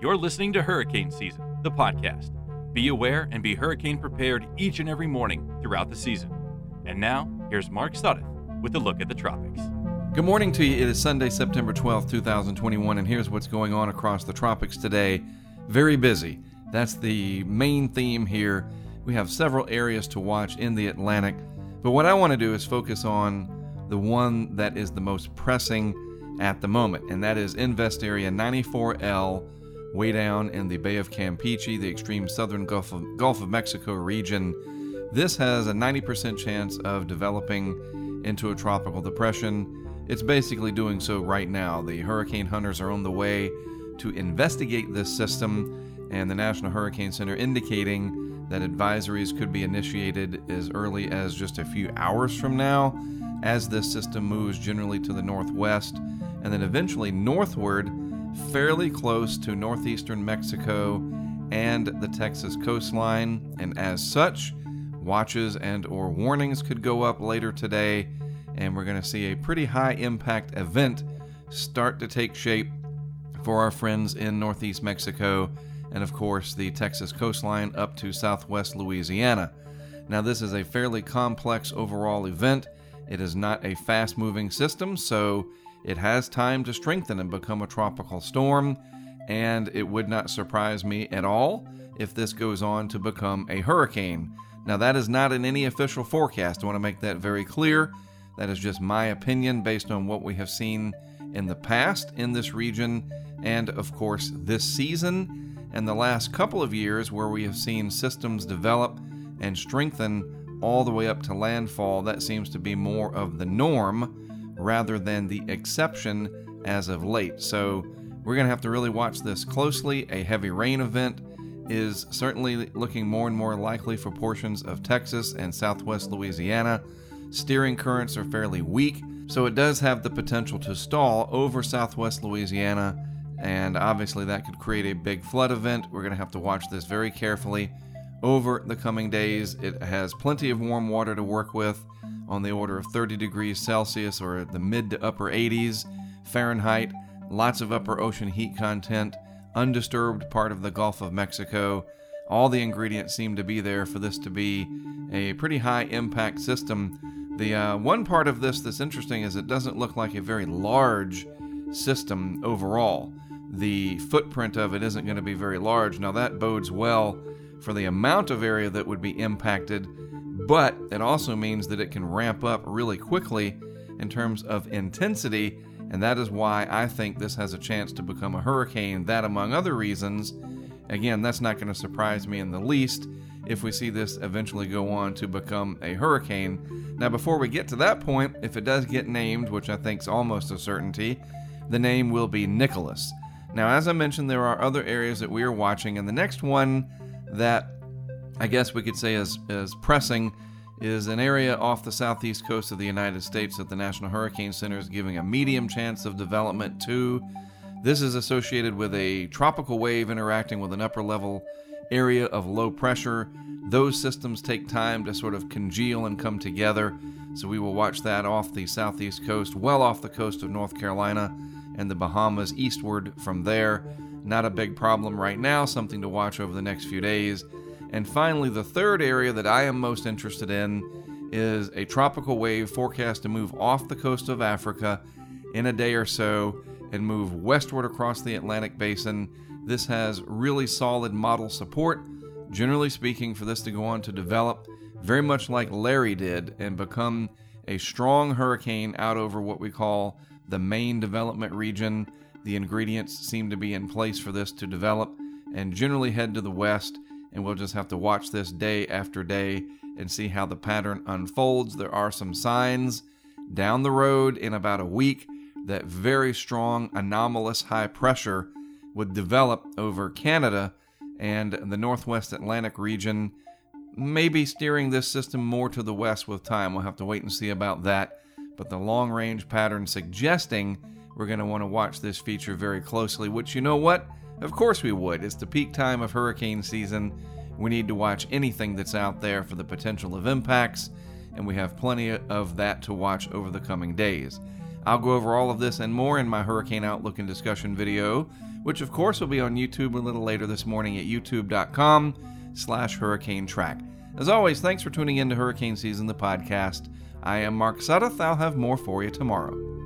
You're listening to Hurricane Season, the podcast. Be aware and be hurricane prepared each and every morning throughout the season. And now, here's Mark Sudduth with a look at the tropics. Good morning to you. It is Sunday, September 12th, 2021, and here's what's going on across the tropics today. Very busy. That's the main theme here. We have several areas to watch in the Atlantic, but what I want to do is focus on the one that is the most pressing at the moment, and that is Invest Area 94L, way down in the Bay of Campeche, the extreme southern Gulf of, Gulf of Mexico region. This has a 90% chance of developing into a tropical depression. It's basically doing so right now. The hurricane hunters are on the way to investigate this system, and the National Hurricane Center indicating that advisories could be initiated as early as just a few hours from now as this system moves generally to the northwest and then eventually northward, fairly close to northeastern Mexico and the Texas coastline. And as such, watches and or warnings could go up later today and we're going to see a pretty high impact event start to take shape for our friends in northeast Mexico and, of course, the Texas coastline up to southwest Louisiana. Now, this is a fairly complex overall event. It is not a fast moving system, so it has time to strengthen and become a tropical storm, and it would not surprise me at all if this goes on to become a hurricane. Now, that is not in any official forecast. I want to make that very clear. That is just my opinion based on what we have seen in the past in this region, and of course, this season and the last couple of years where we have seen systems develop and strengthen all the way up to landfall. That seems to be more of the norm rather than the exception as of late. So we're going to have to really watch this closely. A heavy rain event is certainly looking more and more likely for portions of Texas and southwest Louisiana. Steering currents are fairly weak, so it does have the potential to stall over southwest Louisiana, and obviously that could create a big flood event. We're going to have to watch this very carefully over the coming days. It has plenty of warm water to work with on the order of 30 degrees Celsius or the mid to upper 80s Fahrenheit, lots of upper ocean heat content, undisturbed part of the Gulf of Mexico. All the ingredients seem to be there for this to be a pretty high impact system. The uh, one part of this that's interesting is it doesn't look like a very large system overall. The footprint of it isn't going to be very large. Now, that bodes well for the amount of area that would be impacted, but it also means that it can ramp up really quickly in terms of intensity, and that is why I think this has a chance to become a hurricane. That, among other reasons, again, that's not going to surprise me in the least if we see this eventually go on to become a hurricane. Now, before we get to that point, if it does get named, which I think is almost a certainty, the name will be Nicholas. Now, as I mentioned, there are other areas that we are watching, and the next one that I guess we could say is, is pressing is an area off the southeast coast of the United States that the National Hurricane Center is giving a medium chance of development to. This is associated with a tropical wave interacting with an upper level area of low pressure. Those systems take time to sort of congeal and come together. So we will watch that off the southeast coast, well off the coast of North Carolina and the Bahamas eastward from there. Not a big problem right now, something to watch over the next few days. And finally, the third area that I am most interested in is a tropical wave forecast to move off the coast of Africa in a day or so and move westward across the Atlantic basin. This has really solid model support, generally speaking, for this to go on to develop very much like Larry did and become a strong hurricane out over what we call the main development region. The ingredients seem to be in place for this to develop and generally head to the west and we'll just have to watch this day after day and see how the pattern unfolds. There are some signs down the road in about a week that very strong anomalous high pressure would develop over Canada and the northwest Atlantic region, maybe steering this system more to the west with time. We'll have to wait and see about that but the long range pattern suggesting we're going to want to watch this feature very closely, which you know what? Of course we would. It's the peak time of hurricane season. We need to watch anything that's out there for the potential of impacts, and we have plenty of that to watch over the coming days. I'll go over all of this and more in my Hurricane Outlook and Discussion video, which of course will be on YouTube a little later this morning at youtube.com slash hurricane track. As always, thanks for tuning in to Hurricane Season, the podcast. I am Mark Sudduth. I'll have more for you tomorrow.